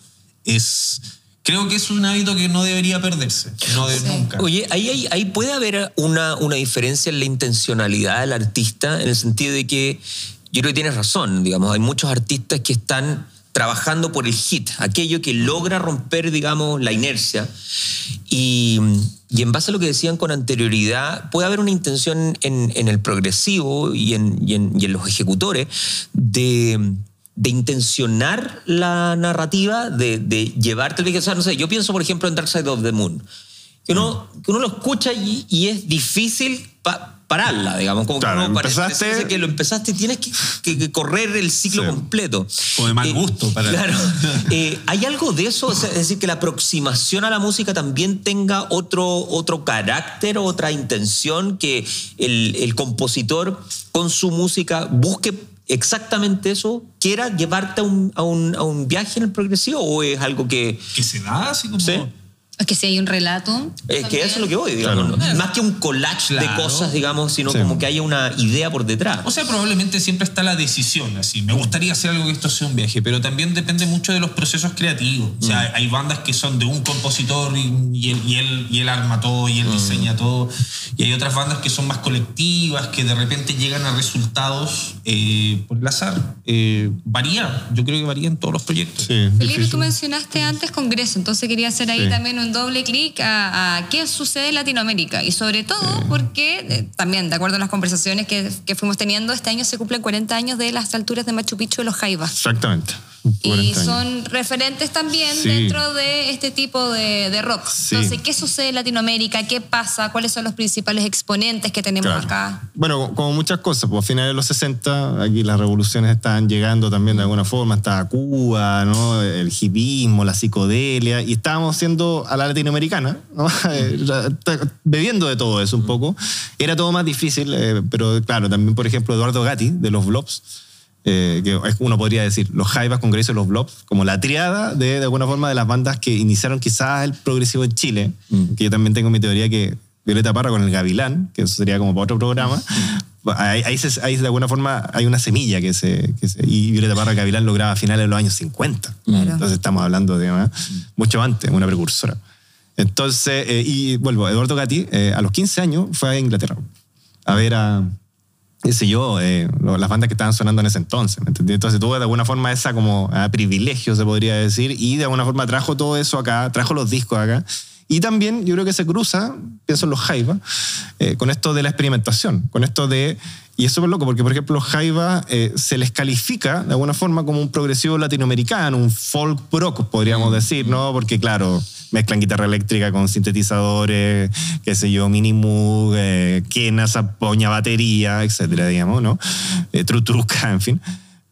Es, creo que es un hábito que no debería perderse, no de, nunca. Oye, ahí, ahí, ahí puede haber una, una diferencia en la intencionalidad del artista, en el sentido de que yo creo que tienes razón, digamos, hay muchos artistas que están trabajando por el hit, aquello que logra romper, digamos, la inercia. Y, y en base a lo que decían con anterioridad, puede haber una intención en, el progresivo y en, y en- y en los ejecutores de, de intencionar la narrativa, de, de llevarte el o sea, no sé, yo pienso, por ejemplo, en Dark Side of the Moon, que uno, que uno lo escucha y, y es difícil pa- pararla, digamos, como Claro, que parece- empezaste- que lo empezaste y tienes que, que- que correr el ciclo Sí. completo. O de mal gusto para- Claro. [LAUGHS] Eh, ¿Hay algo de eso? O sea, es decir, que la aproximación a la música también tenga otro, otro carácter, otra intención, que el, el compositor con su música busque exactamente eso, quiera llevarte a un, a un, a un viaje en el progresivo o es algo que... que se da así como... Sí. Es que si hay un relato. Es que eso es lo que voy, digamos. Claro. Más que un collage de Claro. cosas, digamos, sino Sí. como que haya una idea por detrás. O sea, probablemente siempre está la decisión, así. Me gustaría hacer algo que esto sea un viaje, pero también depende mucho de los procesos creativos. O sea, hay bandas que son de un compositor y, y él, y, él, y él arma todo y él diseña todo. Y hay otras bandas que son más colectivas, que de repente llegan a resultados eh, por el azar. Eh, varía, yo creo que varía en todos los proyectos. Sí, Felipe, tú mencionaste antes Congreso, entonces quería hacer ahí Sí. también un doble clic a, a qué sucede en Latinoamérica y sobre todo porque eh, también, de acuerdo a las conversaciones que, que fuimos teniendo, este año se cumplen 40 años de las alturas de Machu Picchu de los Jaivas. Exactamente. Y 40 años. son referentes también Sí. dentro de este tipo de, de rock. Sí. Entonces, ¿qué sucede en Latinoamérica? ¿Qué pasa? ¿Cuáles son los principales exponentes que tenemos Claro. acá? Bueno, como muchas cosas, pues a finales de los 60, aquí las revoluciones estaban llegando también de alguna forma, estaba Cuba, ¿no? el hipismo, la psicodelia, y estábamos siendo a la latinoamericana, ¿no? [LAUGHS] Bebiendo de todo eso un poco. Era todo más difícil, eh, pero claro, también, por ejemplo, Eduardo Gatti, de los Blobs, eh, que uno podría decir, los Jaivas, Congreso y los Blobs, como la triada de, de alguna forma de las bandas que iniciaron quizás el progresivo en Chile, que yo también tengo mi teoría que Violeta Parra con el Gavilán, que eso sería como para otro programa, ahí, ahí se- ahí de alguna forma hay una semilla que se, que se- y Violeta Parra Gavilán lo graba a finales de los años 50. Claro. Entonces estamos hablando de ¿no? mucho antes, una precursora. Entonces, eh, y vuelvo, Eduardo Gatti eh, a los 15 años fue a Inglaterra a ver a, qué sé yo, eh, las bandas que estaban sonando en ese entonces. Entonces tuvo de alguna forma esa como ah, privilegio, se podría decir, y de alguna forma trajo todo eso acá, trajo los discos acá. Y también yo creo que se cruza, pienso en los Jaiba, eh, con esto de la experimentación, con esto de... Y es súper loco porque, por ejemplo, los Jaiba eh, se les califica de alguna forma como un progresivo latinoamericano, un folk rock, podríamos decir, ¿no? Porque, claro, mezclan guitarra eléctrica con sintetizadores, qué sé yo, mini moog, eh, quenas, apoña batería, etcétera, digamos, ¿no? Eh, trutruca, en fin.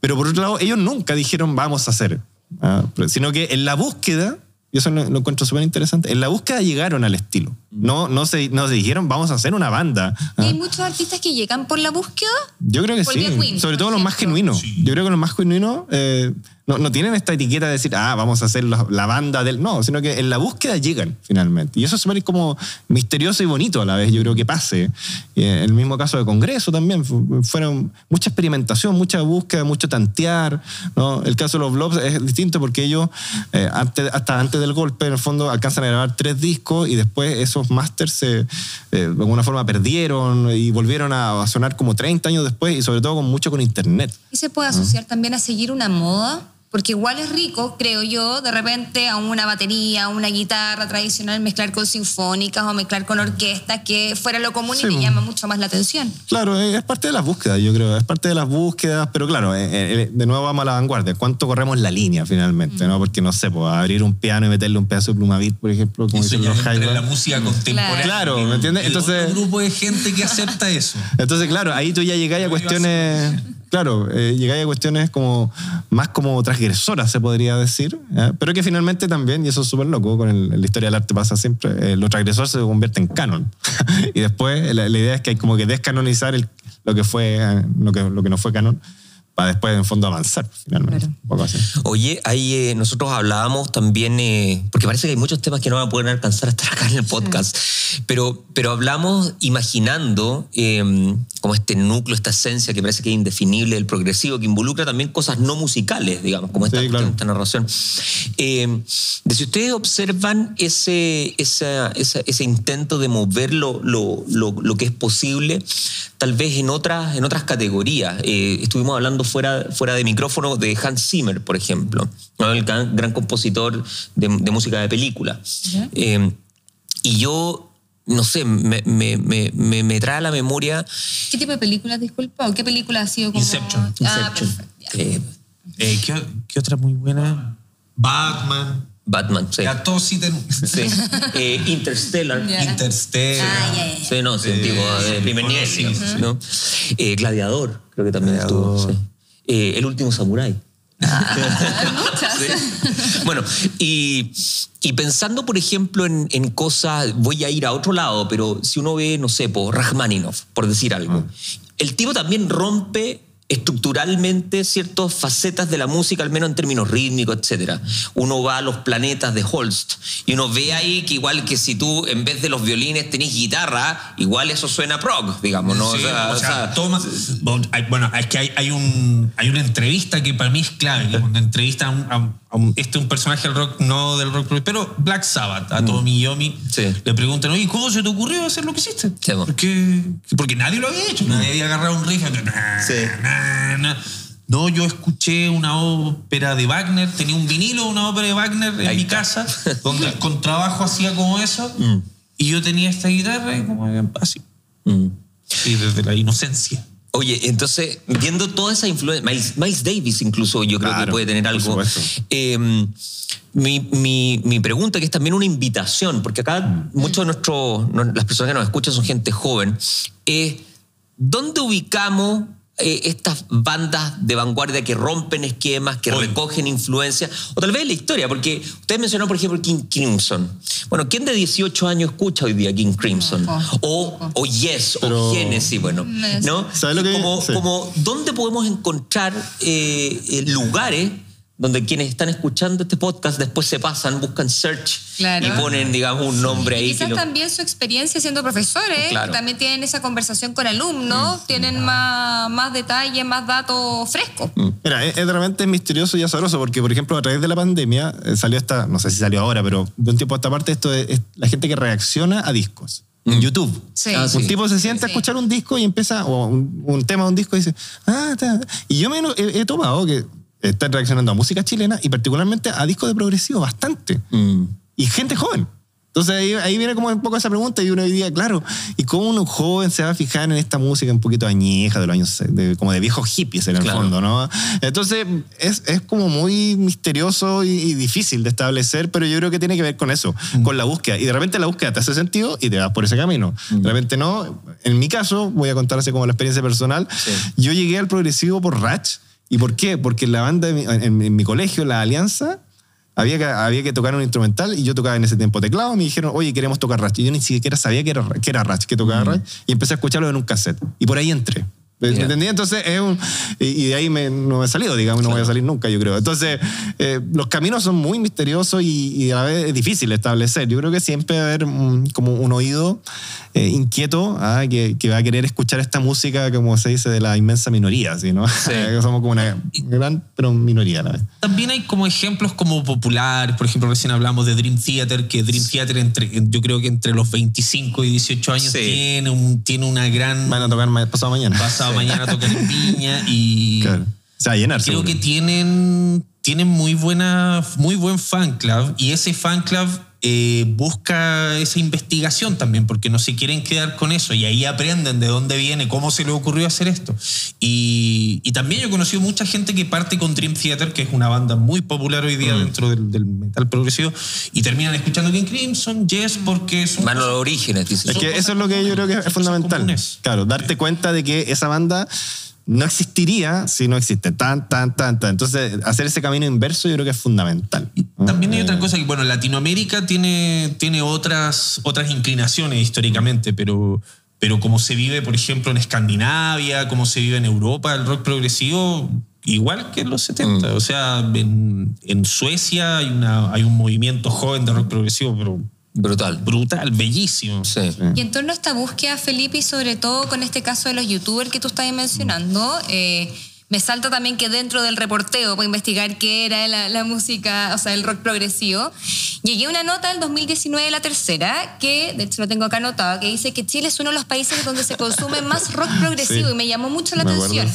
Pero por otro lado, ellos nunca dijeron vamos a hacer, ¿ah? sino que en la búsqueda y eso lo, lo encuentro súper interesante. En la búsqueda llegaron al estilo. No, no, se, no se dijeron, vamos a hacer una banda. ¿Y ¿ah? hay muchos artistas que llegan por la búsqueda? Yo creo que Por sí. Queen, Sobre todo los más ejemplo. genuinos. Sí. Yo creo que los más genuinos eh, no, no tienen esta etiqueta de decir, ah, vamos a hacer la, la banda del. No, sino que en la búsqueda llegan finalmente. Y eso es súper como misterioso y bonito a la vez. Yo creo que pase. Y, eh, el mismo caso de Congreso también. fu- Fueron mucha experimentación, mucha búsqueda, mucho tantear. ¿no? El caso de los Blobs es distinto porque ellos, eh, antes- hasta antes del golpe, en el fondo, alcanzan a grabar tres discos y después esos masters se, eh, de alguna forma perdieron y volvieron a, a sonar como 30 años después y sobre todo con mucho con internet. ¿Y se puede asociar también a seguir una moda? Porque igual es rico, creo yo, de repente a una batería, a una guitarra tradicional, mezclar con sinfónicas o mezclar con orquestas, que fuera lo común Sí, y que bo. llama mucho más la atención. Claro, eh, es parte de las búsquedas, yo creo, es parte de las búsquedas, pero claro, eh, eh, de nuevo vamos a la vanguardia. ¿Cuánto corremos la línea finalmente? ¿no? Porque no sé, pues, abrir un piano y meterle un pedazo de plumavit, por ejemplo, como dicen los la música contemporánea. Claro, ¿me entiendes? ¿De Entonces- un grupo de gente que acepta eso. Entonces, claro, ahí tú ya llegáis a cuestiones, claro, eh, llegáis a cuestiones como más como transgresoras, se podría decir, pero que finalmente también, y eso es súper loco, con el- la historia del arte pasa siempre, eh, lo transgresor se convierte en canon. [LAUGHS] y después la, idea es que hay como que descanonizar el- lo, que fue, eh, lo, lo que no fue canon para después, en fondo, avanzar, finalmente. Claro. Un poco así. Oye, ahí eh, nosotros hablábamos también, eh, porque parece que hay muchos temas que no van a poder alcanzar a estar acá en el podcast, pero, pero hablamos imaginando eh, como este núcleo, esta esencia que parece que es indefinible del progresivo, que involucra también cosas no musicales, digamos, como esta, Sí, claro. esta narración. Eh, de si ustedes observan ese, esa- esa- ese intento de mover lo, lo- lo- lo que es posible, tal vez en otras, en otras categorías. Eh, estuvimos hablando fuera, fuera de micrófono de Hans Zimmer, por ejemplo, ¿no? el gran, gran compositor de, de música de película. Ya. Eh, y yo, no sé, me, me- me- me- me trae a la memoria ¿Qué tipo de películas, disculpa? ¿O qué película ha sido como...? Inception. Ah, Inception. Eh, Eh, ¿qué, qué otra muy buena? Batman. Batman, sí. Ya todos sí Sí. Eh, Interstellar. Ya. Interstellar. Ah, ya, ya. Sí, no, sí, un tipo de primer nivel, Sí, ¿no? Eh, Gladiador, creo que también estuvo. sí. Eh, el último samurái. [LAUGHS] Sí. Bueno, y, y pensando, por ejemplo, en, en cosas, voy a ir a otro lado, pero si uno ve, no sé, por Rachmaninoff, por decir algo, el tipo también rompe estructuralmente ciertas facetas de la música, al menos en términos rítmicos, etc. Uno va a los planetas de Holst y uno ve ahí que igual que si tú en vez de los violines tenés guitarra, igual eso suena prog, digamos, ¿no? Sí, o sea, o sea, o sea, toma- bueno, es que hay, hay un, hay una entrevista que para mí es clave. que Cuando entrevista a un, a- a un- este un personaje del rock, no del rock, pero Black Sabbath, a Tommy Yomi, Mm. Sí. le preguntan, oye, ¿cómo se te ocurrió hacer lo que hiciste? Sí, bueno. porque, porque nadie lo había hecho, nadie había agarrado un riff. Sí. na, na. No, yo escuché una ópera de Wagner, tenía un vinilo de una ópera de Wagner en Ahí mi está. casa, [LAUGHS] donde el contrabajo hacía como eso, Mm. y yo tenía esta guitarra y como así. mm. Sí, desde la inocencia. Oye, entonces, viendo toda esa influencia, Miles, Miles Davis incluso yo creo que puede tener algo. Eh, mi, mi- mi pregunta, que es también una invitación, porque acá muchos de nuestros, las personas que nos escuchan son gente joven, es ¿dónde ubicamos eh, estas bandas de vanguardia que rompen esquemas, que recogen influencia, o tal vez la historia, porque usted mencionó, por ejemplo, King Crimson. Bueno, ¿quién de 18 años escucha hoy día King Crimson? O, Yes, Pero- o Genesis, bueno, ¿no? ¿Sabes lo que- como, sí. como, ¿dónde podemos encontrar eh, eh, lugares donde quienes están escuchando este podcast después se pasan, buscan search Claro. y ponen, digamos, un nombre Y ahí? quizás que lo- también su experiencia siendo profesores, Claro. Mm. también tienen esa conversación con alumnos, tienen más, más detalles, más datos frescos. Mira, es, es realmente misterioso y azaroso porque, por ejemplo, a través de la pandemia eh, salió esta, no sé si salió ahora, pero de un tiempo a esta parte, esto es, es la gente que reacciona a discos en YouTube. Sí. Ah, Un tipo se sienta a Sí. escuchar un disco y empieza, o un, un tema de un disco y dice, ah, ta". y yo me he, he tomado que están reaccionando a música chilena y particularmente a discos de progresivo bastante. Mm. Y gente joven. Entonces ahí, ahí viene como un poco esa pregunta y uno diría, claro, ¿y cómo un joven se va a fijar en esta música un poquito añeja de los años, de- como de viejos hippies en el Claro. fondo, ¿no? Entonces es, es como muy misterioso y, y difícil de establecer, pero yo creo que tiene que ver con eso, con la búsqueda. Y de repente la búsqueda te hace sentido y te vas por ese camino. De repente no. En mi caso, voy a contar así como la experiencia personal, Sí. yo llegué al progresivo por Ratch. ¿Y por qué? Porque la banda en, en mi colegio, la Alianza, había que, había que tocar un instrumental y yo tocaba en ese tiempo teclado. Me dijeron, oye, queremos tocar Ratch. Y yo ni siquiera sabía que era, que era que tocaba Ratch. Y empecé a escucharlo en un cassette. Y por ahí entré. ¿Me Ya. entendí? Entonces, es un, y, y de ahí me- no me he salido, digamos, no voy a salir nunca, yo creo. Entonces, eh, los caminos son muy misteriosos y, y a la vez es difícil establecer. Yo creo que siempre va a haber un- como un oído eh, inquieto ah, que, que va a querer escuchar esta música, como se dice, de la inmensa minoría, ¿sí, ¿no? Que [LAUGHS] Somos como una gran, pero minoría a la vez. También hay como ejemplos como populares, por ejemplo, recién hablamos de Dream Theater, que Dream Theater entre, yo creo que entre los 25 y 18 años Sí. tiene, un, tiene una gran... Van a tocar pasado mañana. Pasado mañana tocan en Viña y Claro. Se va a llenar, creo seguro. que tienen, tienen muy, buena, muy buen fan club y ese fan club eh, busca esa investigación también porque no se quieren quedar con eso y ahí aprenden de dónde viene, cómo se le ocurrió hacer esto. Y, y también yo he conocido mucha gente que parte con Dream Theater, que es una banda muy popular hoy Mm. día dentro del, del metal progresivo, y terminan escuchando King Crimson, Yes, porque son Van los orígenes, dice. Es que eso es lo que yo creo que es fundamental. comunes. Claro, darte cuenta de que esa banda no existiría si no existe tan, tan, tan, tan. Entonces, hacer ese camino inverso yo creo que es fundamental. También hay otra cosa que, bueno, Latinoamérica tiene, tiene otras, otras inclinaciones históricamente, pero, pero como se vive, por ejemplo, en Escandinavia, como se vive en Europa, el rock progresivo, igual que en los 70. O sea, en, en Suecia hay, una, hay un movimiento joven de rock progresivo, pero Brutal. brutal, bellísimo. Sí. Y en torno a esta búsqueda, Felipe, y sobre todo con este caso de los youtubers que tú estabas mencionando, eh, me salta también que dentro del reporteo para investigar qué era la, la música, o sea, el rock progresivo, llegué a una nota del 2019, la tercera, que de hecho lo tengo acá anotado, que dice que Chile es uno de los países donde se consume más rock progresivo Sí. y me llamó mucho la atención.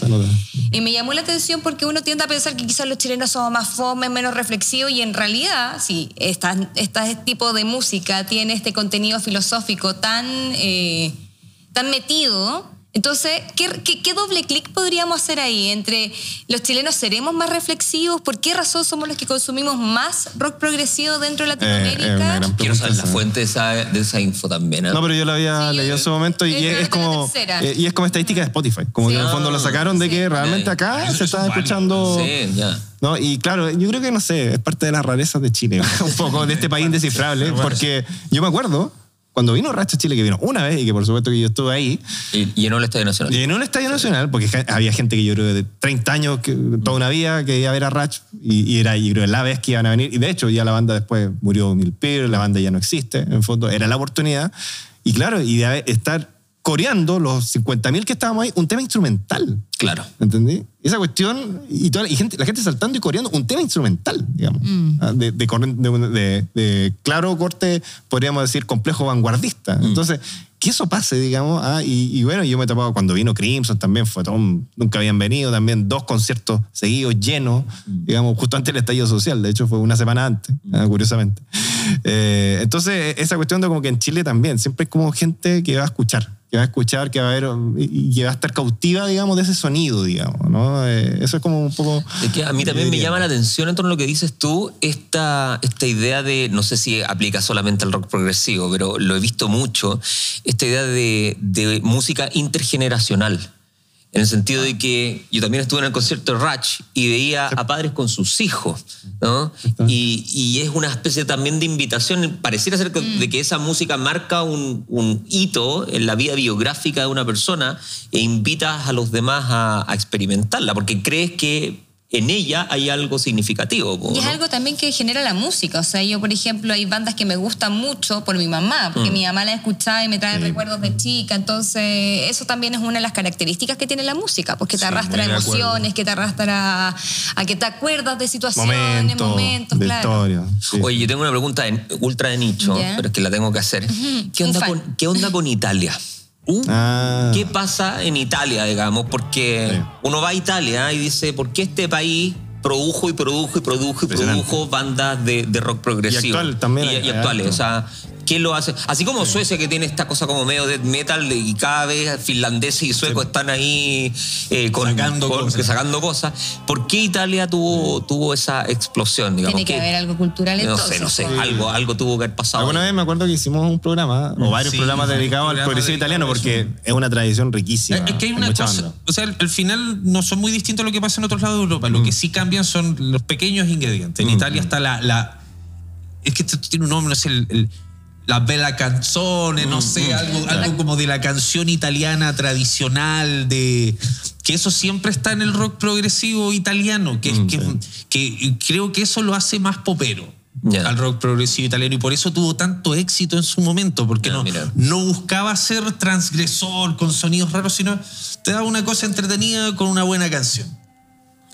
Y me llamó la atención porque uno tiende a pensar que quizás los chilenos somos más fome, menos reflexivos y en realidad, sí, esta, este tipo de música tiene este contenido filosófico tan, eh, tan metido. Entonces, ¿qué, qué, qué doble clic podríamos hacer ahí entre los chilenos seremos más reflexivos? ¿Por qué razón somos los que consumimos más rock progresivo dentro de Eh, Latinoamérica? gran Quiero saber la fuente de esa, de esa info también. ¿eh? No, pero yo la había Sí, leído en su momento y es es, la como eh, y es como estadística de Spotify, como Sí. que en el fondo lo sacaron de Sí. que realmente acá se está escuchando Sí, ya. ¿no? Y claro, yo creo que no sé, es parte de las rarezas de Chile, [LAUGHS] un poco de este país indescifrable, porque yo me acuerdo cuando vino Racha Chile, que vino una vez y que por supuesto que yo estuve ahí, Y llenó el Estadio Nacional. en un estadio nacional, porque había gente que yo creo de 30 años, que, toda una vida, que iba a ver a Ratch, y, y era yo creo la vez que iban a venir. Y de hecho, ya la banda después murió Mil Peer, la banda ya no existe, en el fondo, era la oportunidad. Y claro, y de estar coreando los 50.000 que estábamos ahí, un tema instrumental. Claro. ¿Entendí? Esa cuestión, y, toda la, y gente, la gente saltando y coreando un tema instrumental, digamos. Ah, De, de, corren- de- de- de claro corte, podríamos decir, complejo vanguardista. Entonces, que eso pase, digamos. ah, y, y bueno, yo me he topado cuando vino Crimson también, fue todo, un- nunca habían venido, también dos conciertos seguidos, llenos, digamos, justo antes del estallido social. De hecho, fue una semana antes, ah, curiosamente. Eh, entonces, esa cuestión de como que en Chile también, siempre hay como gente que va a escuchar que va a escuchar, que va a ver y y que va a estar cautiva, digamos, de ese sonido, digamos, ¿no? Eh, eso es como un poco... Es que a mí también me llama la atención en torno a lo que dices tú, esta, esta idea de, no sé si aplica solamente al rock progresivo, pero lo he visto mucho, esta idea de, de música intergeneracional. En el sentido de que yo también estuve en el concierto de Ratch y veía a padres con sus hijos, ¿no? Y, y es una especie también de invitación, pareciera ser que- de que esa música marca un, un hito en la vida biográfica de una persona e invitas a los demás a, a experimentarla, porque crees que en ella hay algo significativo. Y es algo también que genera la música. O sea, yo, por ejemplo, hay bandas que me gustan mucho por mi mamá, porque mi mamá la escuchaba y me trae Sí. recuerdos de chica. Entonces, eso también es una de las características que tiene la música, porque te Sí, arrastra emociones, que te arrastra a, a que te acuerdas de situaciones, Momento, momentos, de claro. historia. sí. Oye, yo tengo una pregunta en- ultra de nicho, pero es que la tengo que hacer. ¿Qué, Un onda fan. con, ¿Qué onda con Italia? Ah. ¿Qué pasa en Italia, digamos? Porque Sí. uno va a Italia y dice, ¿por qué este país produjo y produjo y produjo y produjo bandas de, de rock progresivo? Y actual también Y, hay- y hay actuales. O sea, ¿Qué lo hace? Así como Suecia, que tiene esta cosa como medio de metal y cada vez finlandeses y suecos están ahí eh, con- Sacando con- cosas. sacando cosas. ¿Por qué Italia tuvo, tuvo esa explosión? Digamos? Tiene que ¿Qué- haber algo cultural No entonces. sé, no sé. po. Algo, algo tuvo que haber pasado. Alguna ahí. vez me acuerdo que hicimos un programa, o varios Sí, programas varios dedicados al progresivo italiano, porque es una tradición riquísima. Es que hay una cosa, o sea, al, al final no son muy distintos a lo que pasa en otros lados de Europa. Lo que sí cambian son los pequeños ingredientes. En Italia está la, la- es que esto tiene un nombre, no sé, el, el- la bella canzone, no sé, algo, algo como de la canción italiana tradicional, de que eso siempre está en el rock progresivo italiano, que, es Mm, que, creo que eso lo hace más popero. Al rock progresivo italiano y por eso tuvo tanto éxito en su momento porque no, mira. no buscaba ser transgresor con sonidos raros, sino te daba una cosa entretenida con una buena canción.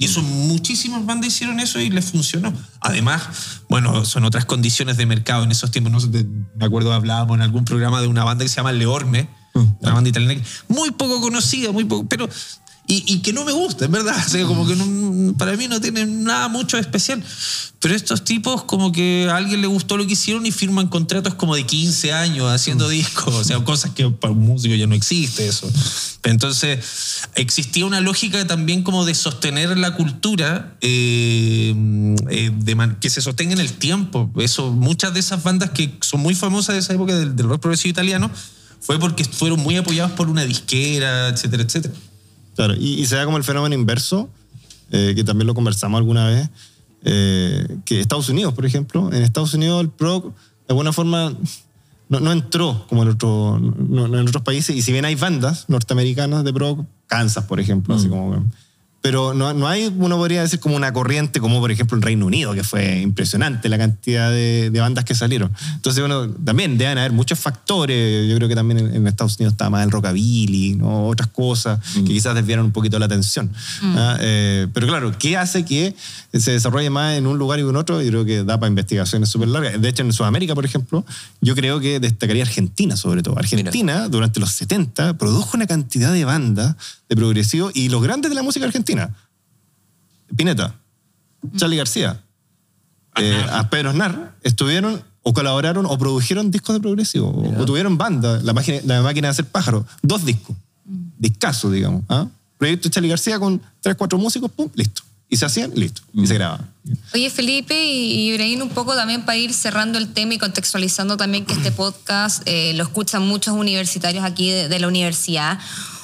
Y eso muchísimas bandas hicieron eso y les funcionó. Además, bueno, son otras condiciones de mercado en esos tiempos. No me acuerdo hablábamos en algún programa de una banda que se llama Leorme, una banda italiana muy poco conocida, muy poco, pero y, y que no me gusta, en verdad. [LAUGHS] O sea, como que no- para mí no tiene nada mucho especial. Pero estos tipos como que a alguien le gustó lo que hicieron y firman contratos como de 15 años haciendo discos, o sea, cosas que para un músico ya no existe eso. Entonces, existía una lógica también como de sostener la cultura, eh, eh, de que se sostenga en el tiempo. Eso, muchas de esas bandas que son muy famosas de esa época del, del rock progresivo italiano fue porque fueron muy apoyados por una disquera, etcétera, etcétera. Claro, y, y se da como el fenómeno inverso, eh, que también lo conversamos alguna vez, eh, que Estados Unidos, por ejemplo, en Estados Unidos el prog de alguna forma no, no entró como en, otro, no- no en otros países, y si bien hay bandas norteamericanas de prog, Kansas, por ejemplo, así como... Pero no, no hay, uno podría decir, como una corriente, como por ejemplo en Reino Unido, que fue impresionante la cantidad de, de bandas que salieron. Entonces, bueno, también deben haber muchos factores. Yo creo que también en, en Estados Unidos está más el rockabilly, ¿no? otras cosas que quizás desviaron un poquito la atención. ¿ah? Eh, pero claro, ¿qué hace que se desarrolle más en un lugar y en otro? Yo creo que da para investigaciones súper largas. De hecho, en Sudamérica, por ejemplo, yo creo que destacaría Argentina sobre todo. Argentina, durante los 70, produjo una cantidad de bandas de progresivo y los grandes de la música argentina. Pineta, Charlie García, eh, a Pedro Aznar, estuvieron o colaboraron o produjeron discos de progresivo o, o tuvieron banda, la máquina, la máquina de hacer pájaros, dos discos, discasos, digamos. ¿ah? Proyecto de Charlie García con tres, cuatro músicos, pum, listo. Y se hacían, listo. Y se grababan. Oye, Felipe y y Ibrahim, un poco también para ir cerrando el tema y contextualizando también que este [CLEARS THROAT] podcast eh, lo escuchan muchos universitarios aquí de, de la universidad.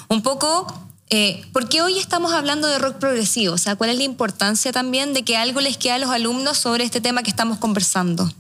Un poco, eh, ¿por qué hoy estamos hablando de rock progresivo? O sea, ¿cuál es la importancia también de que algo les quede a los alumnos sobre este tema que estamos conversando?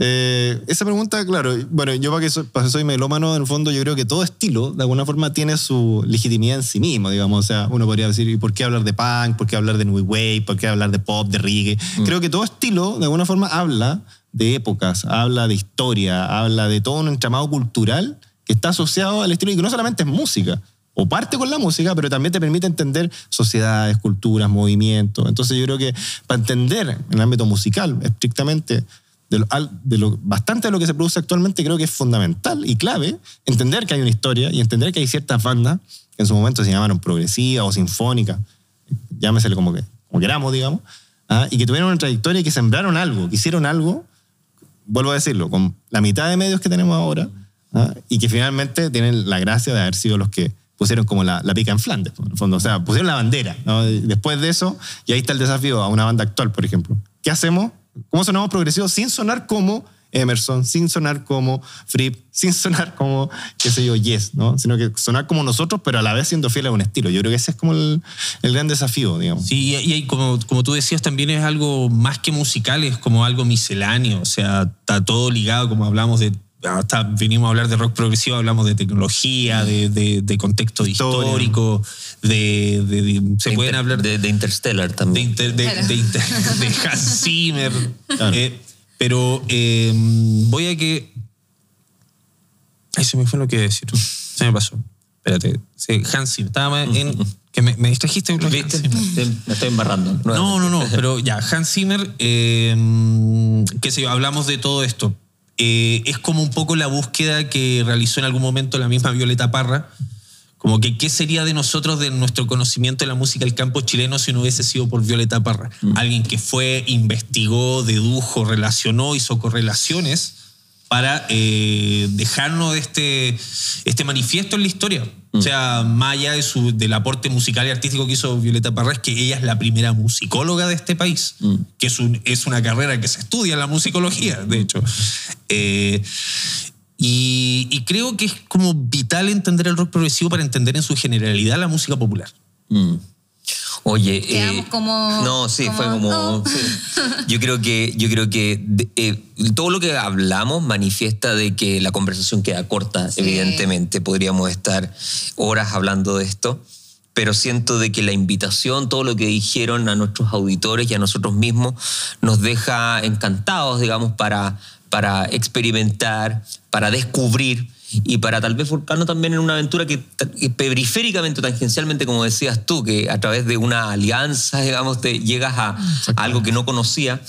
Eh, esa pregunta, claro, bueno, yo para que soy, para que soy melómano, en el fondo yo creo que todo estilo, de alguna forma, tiene su legitimidad en sí mismo, digamos. O sea, uno podría decir, ¿y por qué hablar de punk? ¿Por qué hablar de new wave? ¿Por qué hablar de pop, de reggae? Creo que todo estilo, de alguna forma, habla de épocas, habla de historia, habla de todo un entramado cultural que está asociado al estilo y que no solamente es música, o parte con la música, pero también te permite entender sociedades, culturas, movimientos. Entonces yo creo que para entender en el ámbito musical, estrictamente, de lo, de lo- bastante de lo que se produce actualmente, creo que es fundamental y clave entender que hay una historia y entender que hay ciertas bandas que en su momento se llamaron progresivas o sinfónicas, llámesele como, que, como queramos, digamos, ¿ah? y que tuvieron una trayectoria y que sembraron algo, que hicieron algo vuelvo a decirlo, con la mitad de medios que tenemos ahora, ¿ah? y que finalmente tienen la gracia de haber sido los que pusieron como la, la pica en Flandes, en el fondo. O sea, pusieron la bandera. ¿no? Después de eso, y ahí está el desafío a una banda actual, por ejemplo. ¿Qué hacemos? ¿Cómo sonamos progresivos sin sonar como Emerson, sin sonar como Fripp, sin sonar como, qué sé yo, Yes, ¿no? Sino que sonar como nosotros, pero a la vez siendo fieles a un estilo. Yo creo que ese es como el, el gran desafío, digamos. Sí, y, y como, como tú decías, también es algo más que musical, es como algo misceláneo, o sea, está todo ligado, como hablamos de, hasta vinimos a hablar de rock progresivo, hablamos de tecnología, de, de- de contexto Historia. histórico, de, de- de- se De pueden Inter- hablar de, de Interstellar de, también. inter- de, Claro. de inter- de [LAUGHS] Hans Zimmer. Claro. Eh, pero eh, voy a que. Ay, se me fue lo que iba a decir. Se me pasó. Espérate. Sí, Hans Zimmer. Estaba en. [LAUGHS] Que me, me distrajiste. Me estoy embarrando. No, no, no, pero ya, Hans Zimmer, eh, qué sé yo, hablamos de todo esto. Eh, es como un poco la búsqueda que realizó en algún momento la misma Violeta Parra, como que qué sería de nosotros, de nuestro conocimiento de la música del campo chileno si no hubiese sido por Violeta Parra. Alguien que fue, investigó, dedujo, relacionó, hizo correlaciones para eh, dejarnos este, este manifiesto en la historia. O sea, más allá de su, del aporte musical y artístico que hizo Violeta Parra, es que ella es la primera musicóloga de este país, que es, un- es una carrera que se estudia la musicología, de hecho. Eh, y, y creo que es como vital entender el rock progresivo para entender en su generalidad la música popular. Mm. Oye, Quedamos como- no, sí, como, fue como. sí. Yo creo que, yo creo que eh, todo lo que hablamos manifiesta de que la conversación queda corta, Sí. evidentemente. Podríamos estar horas hablando de esto. Pero siento de que la invitación, todo lo que dijeron a nuestros auditores y a nosotros mismos, nos deja encantados, digamos, para, para experimentar, para descubrir y para tal vez volcarnos también en una aventura que, que periféricamente, tangencialmente, como decías tú, que a través de una alianza, digamos, te llegas a, a algo que no conocía,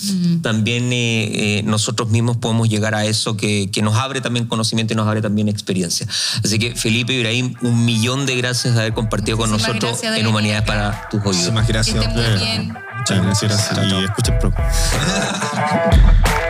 también eh, eh, nosotros mismos podemos llegar a eso que, que nos abre también conocimiento y nos abre también experiencia. Así que, Felipe Ibrahim, un millón de gracias de haber compartido con Muchísimas nosotros gracias de en Humanidades para tus oídos. Muchísimas Que gracias. estén muy bien. Muchas gracias. Y escuchen pro. [LAUGHS]